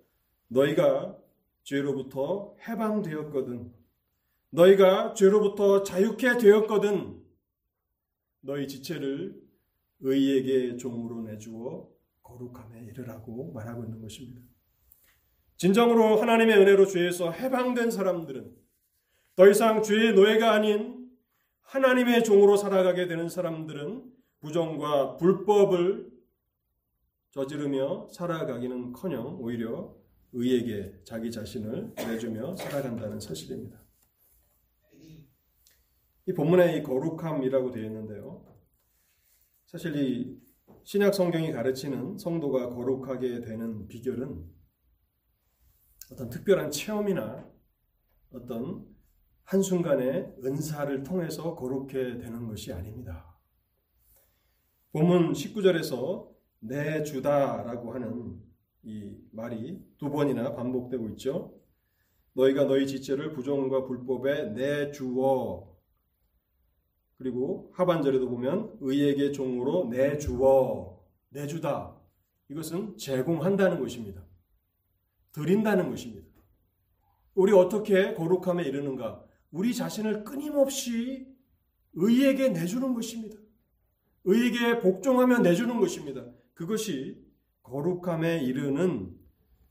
너희가 죄로부터 해방되었거든 너희가 죄로부터 자유케 되었거든 너희 지체를 의에게 종으로 내주어 거룩함에 이르라고 말하고 있는 것입니다. 진정으로 하나님의 은혜로 죄에서 해방된 사람들은 더 이상 죄의 노예가 아닌 하나님의 종으로 살아가게 되는 사람들은 부정과 불법을 저지르며 살아가기는 커녕 오히려 의에게 자기 자신을 내주며 살아간다는 사실입니다. 이 본문에 이 거룩함이라고 되어 있는데요. 사실 이 신약 성경이 가르치는 성도가 거룩하게 되는 비결은 어떤 특별한 체험이나 어떤 한순간의 은사를 통해서 거룩해 되는 것이 아닙니다. 본문 19절에서 내 주다라고 하는 이 말이 두 번이나 반복되고 있죠. 너희가 너희 지체를 부정과 불법에 내주어 그리고 하반절에도 보면 의에게 종으로 내주어 내주다 이것은 제공한다는 것입니다. 드린다는 것입니다. 우리 어떻게 거룩함에 이르는가? 우리 자신을 끊임없이 의에게 내주는 것입니다. 의에게 복종하며 내주는 것입니다. 그것이 거룩함에 이르는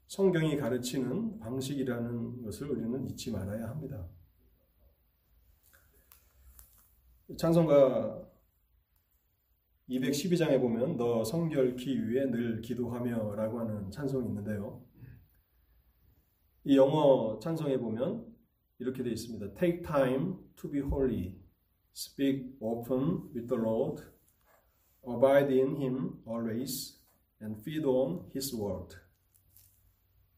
성경이 가르치는 방식이라는 것을 우리는 잊지 말아야 합니다. 찬송가 212장에 보면 너 성결키 위에 늘 기도하며 라고 하는 찬송이 있는데요. 이 영어 찬송에 보면 이렇게 되어 있습니다. Take time to be holy. Speak often with the Lord. Abide in him always and feed on his word.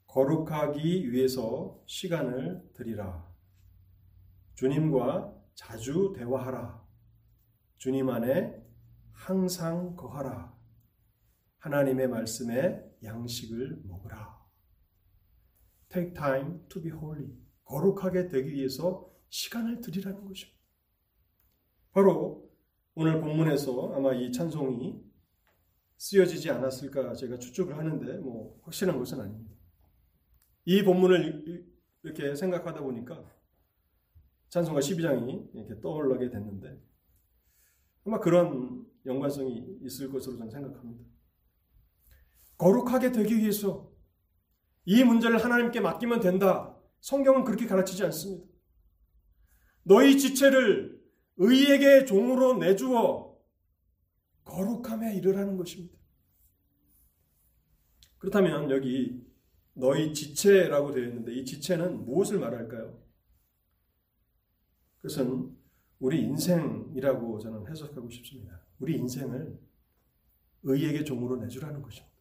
거룩하기 위해서 시간을 드리라. 주님과 자주 대화하라. 주님 안에 항상 거하라. 하나님의 말씀에 양식을 먹으라. Take time to be holy. 거룩하게 되기 위해서 시간을 드리라는 것입니다. 바로 오늘 본문에서 아마 이 찬송이 쓰여지지 않았을까 제가 추측을 하는데 뭐 확실한 것은 아닙니다. 이 본문을 이렇게 생각하다 보니까 찬송가 12장이 이렇게 떠올라게 됐는데 아마 그런 연관성이 있을 것으로 저는 생각합니다. 거룩하게 되기 위해서 이 문제를 하나님께 맡기면 된다. 성경은 그렇게 가르치지 않습니다. 너희 지체를 의에게 종으로 내주어 거룩함에 이르라는 것입니다. 그렇다면 여기 너희 지체라고 되어 있는데 이 지체는 무엇을 말할까요? 그것은 우리 인생이라고 저는 해석하고 싶습니다. 우리 인생을 의에게 종으로 내주라는 것입니다.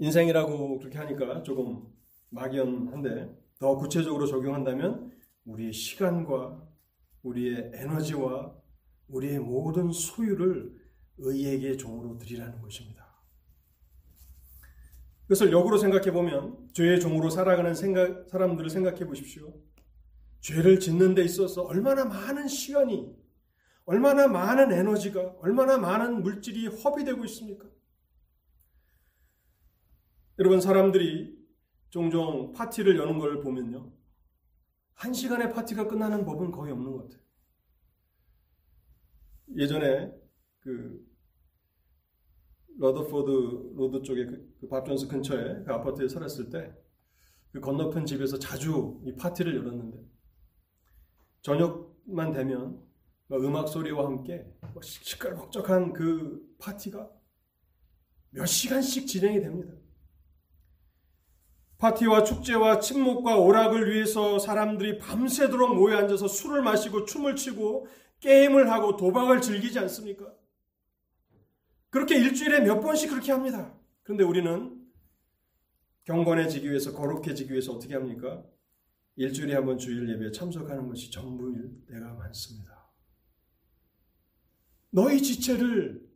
인생이라고 그렇게 하니까 조금 막연한데 더 구체적으로 적용한다면 우리의 시간과 우리의 에너지와 우리의 모든 소유를 의에게 종으로 드리라는 것입니다. 그것을 역으로 생각해 보면 죄의 종으로 살아가는 생각, 사람들을 생각해 보십시오. 죄를 짓는 데 있어서 얼마나 많은 시간이, 얼마나 많은 에너지가, 얼마나 많은 물질이 허비되고 있습니까? 여러분, 사람들이 종종 파티를 여는 걸 보면요. 한 시간에 파티가 끝나는 법은 거의 없는 것 같아요. 예전에 그 러더포드 로드 쪽에 그, 그 밥존스 근처에 그 아파트에 살았을 때 그 건너편 집에서 자주 이 파티를 열었는데 저녁만 되면 음악 소리와 함께 시끌벅적한 그 파티가 몇 시간씩 진행이 됩니다. 파티와 축제와 친목과 오락을 위해서 사람들이 밤새도록 모여 앉아서 술을 마시고 춤을 추고 게임을 하고 도박을 즐기지 않습니까? 그렇게 일주일에 몇 번씩 그렇게 합니다. 그런데 우리는 경건해지기 위해서 거룩해지기 위해서 어떻게 합니까? 일주일에 한 번 주일 예배에 참석하는 것이 전부일 때가 많습니다. 너희 지체를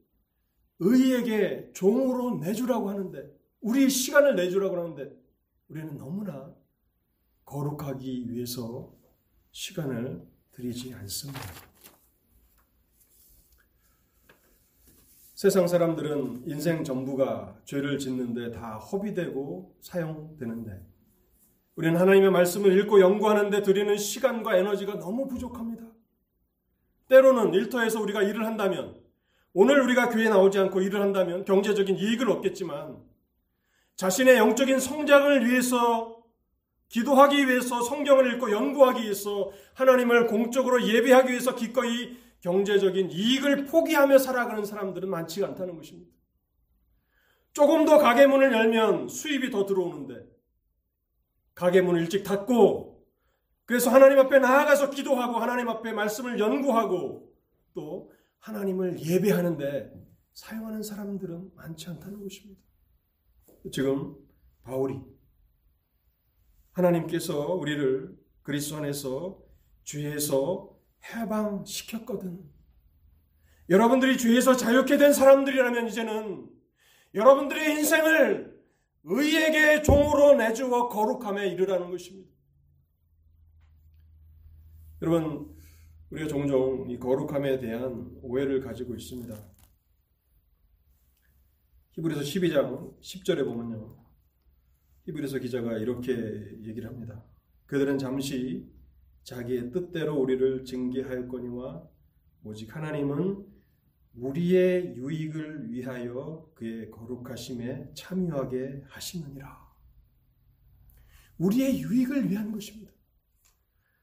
의에게 종으로 내주라고 하는데 우리의 시간을 내주라고 하는데 우리는 너무나 거룩하기 위해서 시간을 들이지 않습니다. 세상 사람들은 인생 전부가 죄를 짓는데 다 허비되고 사용되는데 우리는 하나님의 말씀을 읽고 연구하는데 드리는 시간과 에너지가 너무 부족합니다. 때로는 일터에서 우리가 일을 한다면 오늘 우리가 교회에 나오지 않고 일을 한다면 경제적인 이익을 얻겠지만 자신의 영적인 성장을 위해서 기도하기 위해서 성경을 읽고 연구하기 위해서 하나님을 공적으로 예배하기 위해서 기꺼이 경제적인 이익을 포기하며 살아가는 사람들은 많지가 않다는 것입니다. 조금 더 가게 문을 열면 수입이 더 들어오는데 가게 문을 일찍 닫고 그래서 하나님 앞에 나아가서 기도하고 하나님 앞에 말씀을 연구하고 또 하나님을 예배하는데 사용하는 사람들은 많지 않다는 것입니다. 지금 바울이 하나님께서 우리를 그리스도 안에서 죄에서 해방시켰거든. 여러분들이 죄에서 자유케 된 사람들이라면 이제는 여러분들의 인생을 의에게 종으로 내주어 거룩함에 이르라는 것입니다. 여러분, 우리가 종종 이 거룩함에 대한 오해를 가지고 있습니다. 히브리서 12장 10절에 보면요. 히브리서 기자가 이렇게 얘기를 합니다. 그들은 잠시 자기의 뜻대로 우리를 징계하였거니와 오직 하나님은 우리의 유익을 위하여 그의 거룩하심에 참여하게 하시느니라. 우리의 유익을 위한 것입니다.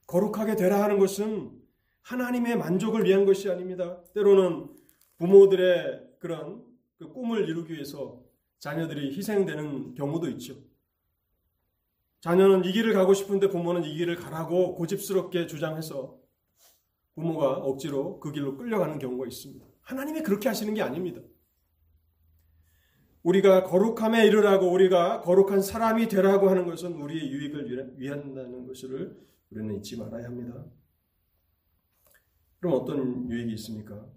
거룩하게 되라 하는 것은 하나님의 만족을 위한 것이 아닙니다. 때로는 부모들의 그런 그 꿈을 이루기 위해서 자녀들이 희생되는 경우도 있죠. 자녀는 이 길을 가고 싶은데 부모는 이 길을 가라고 고집스럽게 주장해서 부모가 억지로 그 길로 끌려가는 경우가 있습니다. 하나님이 그렇게 하시는 게 아닙니다. 우리가 거룩함에 이르라고 우리가 거룩한 사람이 되라고 하는 것은 우리의 유익을 위한다는 것을 우리는 잊지 말아야 합니다. 그럼 어떤 유익이 있습니까?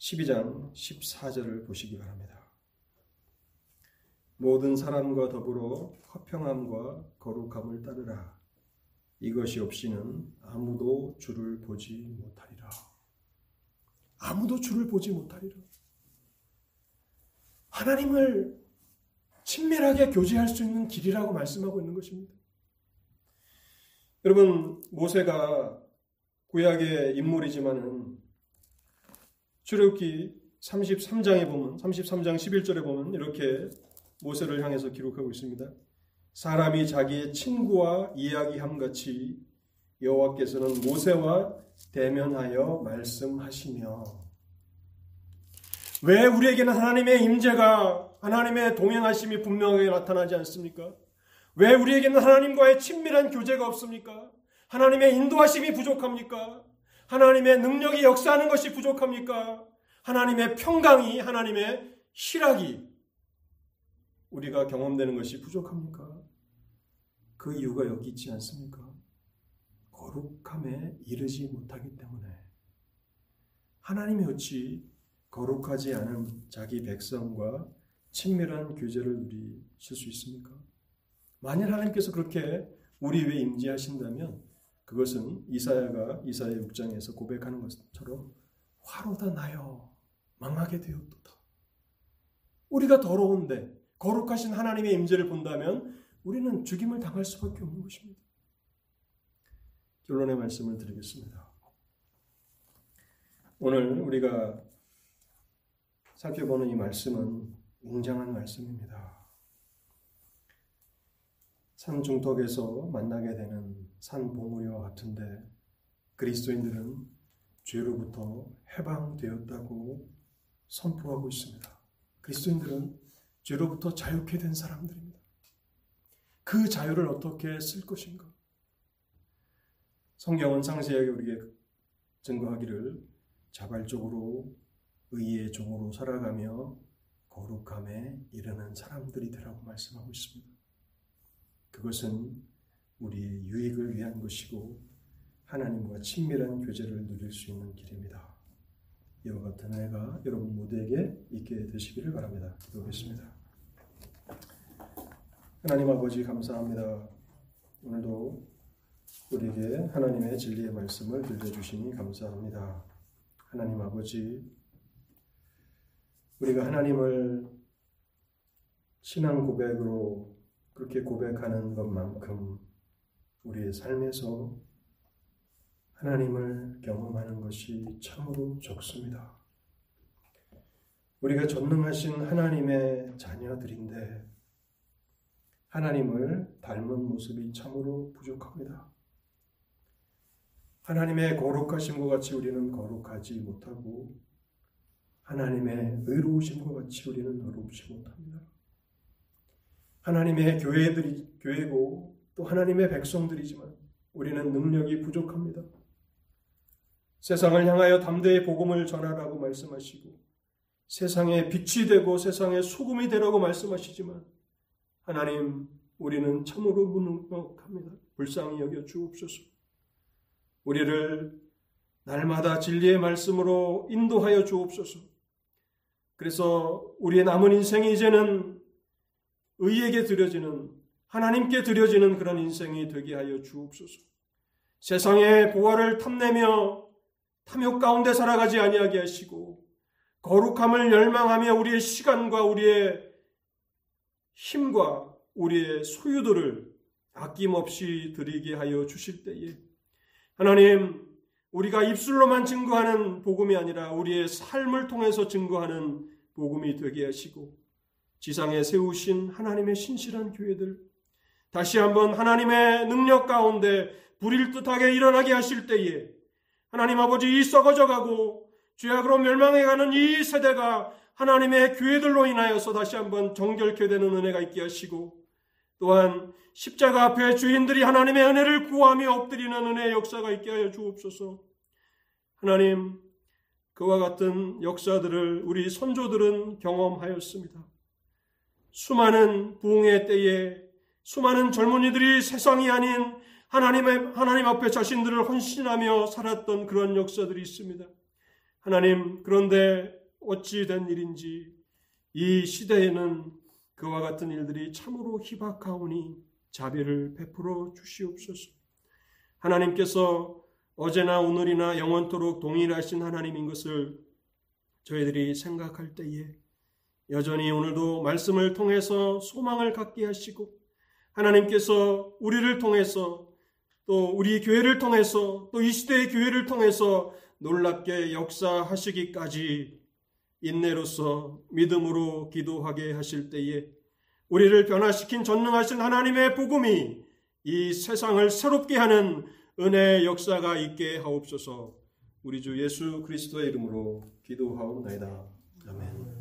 12장 14절을 보시기 바랍니다. 모든 사람과 더불어 화평함과 거룩함을 따르라. 이것이 없이는 아무도 주를 보지 못하리라. 아무도 주를 보지 못하리라. 하나님을 친밀하게 교제할 수 있는 길이라고 말씀하고 있는 것입니다. 여러분, 모세가 구약의 인물이지만은 출애굽기 33장에 보면 33장 11절에 보면 이렇게 모세를 향해서 기록하고 있습니다. 사람이 자기의 친구와 이야기함 같이 여호와께서는 모세와 대면하여 말씀하시며 왜 우리에게는 하나님의 임재가 하나님의 동행하심이 분명하게 나타나지 않습니까? 왜 우리에게는 하나님과의 친밀한 교제가 없습니까? 하나님의 인도하심이 부족합니까? 하나님의 능력이 역사하는 것이 부족합니까? 하나님의 평강이 하나님의 희락이 우리가 경험되는 것이 부족합니까? 그 이유가 여기 있지 않습니까? 거룩함에 이르지 못하기 때문에 하나님이 어찌 거룩하지 않은 자기 백성과 친밀한 교제를 누리실 수 있습니까? 만일 하나님께서 그렇게 우리 위에 임재하신다면 그것은 이사야가 이사야 6장에서 고백하는 것처럼 화로다 나여 망하게 되었도다. 우리가 더러운데 거룩하신 하나님의 임재를 본다면 우리는 죽임을 당할 수밖에 없는 것입니다. 결론의 말씀을 드리겠습니다. 오늘 우리가 살펴보는 이 말씀은 웅장한 말씀입니다. 산 중턱에서 만나게 되는 산 봉우리와 같은데 그리스도인들은 죄로부터 해방되었다고 선포하고 있습니다. 그리스도인들은 죄로부터 자유케 된 사람들입니다. 그 자유를 어떻게 쓸 것인가? 성경은 상세하게 우리에게 증거하기를 자발적으로 의의 종으로 살아가며 거룩함에 이르는 사람들이 되라고 말씀하고 있습니다. 그것은 우리의 유익을 위한 것이고 하나님과 친밀한 교제를 누릴 수 있는 길입니다. 이와 같은 은혜가 여러분 모두에게 있게 되시기를 바랍니다. 기도하겠습니다. 하나님 아버지 감사합니다. 오늘도 우리에게 하나님의 진리의 말씀을 들려주시니 감사합니다. 하나님 아버지, 우리가 하나님을 신앙 고백으로 그렇게 고백하는 것만큼 우리의 삶에서 하나님을 경험하는 것이 참으로 적습니다. 우리가 전능하신 하나님의 자녀들인데 하나님을 닮은 모습이 참으로 부족합니다. 하나님의 거룩하심과 같이 우리는 거룩하지 못하고 하나님의 의로우심과 같이 우리는 의롭지 못합니다. 하나님의 교회들이 교회고 또 하나님의 백성들이지만 우리는 능력이 부족합니다. 세상을 향하여 담대히 복음을 전하라고 말씀하시고 세상의 빛이 되고 세상의 소금이 되라고 말씀하시지만 하나님 우리는 참으로 무능력합니다. 불쌍히 여겨 주옵소서. 우리를 날마다 진리의 말씀으로 인도하여 주옵소서. 그래서 우리의 남은 인생이 이제는 의에게 드려지는 하나님께 드려지는 그런 인생이 되게 하여 주옵소서. 세상의 보화를 탐내며 탐욕 가운데 살아가지 아니하게 하시고 거룩함을 열망하며 우리의 시간과 우리의 힘과 우리의 소유들을 아낌없이 드리게 하여 주실 때에 하나님 우리가 입술로만 증거하는 복음이 아니라 우리의 삶을 통해서 증거하는 복음이 되게 하시고 지상에 세우신 하나님의 신실한 교회들 다시 한번 하나님의 능력 가운데 불일 듯하게 일어나게 하실 때에 하나님 아버지 이 썩어져 가고 죄악으로 멸망해가는 이 세대가 하나님의 교회들로 인하여서 다시 한번 정결케 되는 은혜가 있게 하시고 또한 십자가 앞에 주인들이 하나님의 은혜를 구하며 엎드리는 은혜의 역사가 있게 하여 주옵소서. 하나님, 그와 같은 역사들을 우리 선조들은 경험하였습니다. 수많은 부흥의 때에 수많은 젊은이들이 세상이 아닌 하나님의, 하나님 앞에 자신들을 헌신하며 살았던 그런 역사들이 있습니다. 하나님, 그런데 어찌 된 일인지 이 시대에는 그와 같은 일들이 참으로 희박하오니 자비를 베풀어 주시옵소서. 하나님께서 어제나 오늘이나 영원토록 동일하신 하나님인 것을 저희들이 생각할 때에 여전히 오늘도 말씀을 통해서 소망을 갖게 하시고 하나님께서 우리를 통해서 또 우리 교회를 통해서 또 이 시대의 교회를 통해서 놀랍게 역사하시기까지 인내로서 믿음으로 기도하게 하실 때에 우리를 변화시킨 전능하신 하나님의 복음이 이 세상을 새롭게 하는 은혜의 역사가 있게 하옵소서 우리 주 예수 그리스도의 이름으로 기도하옵나이다. 아멘.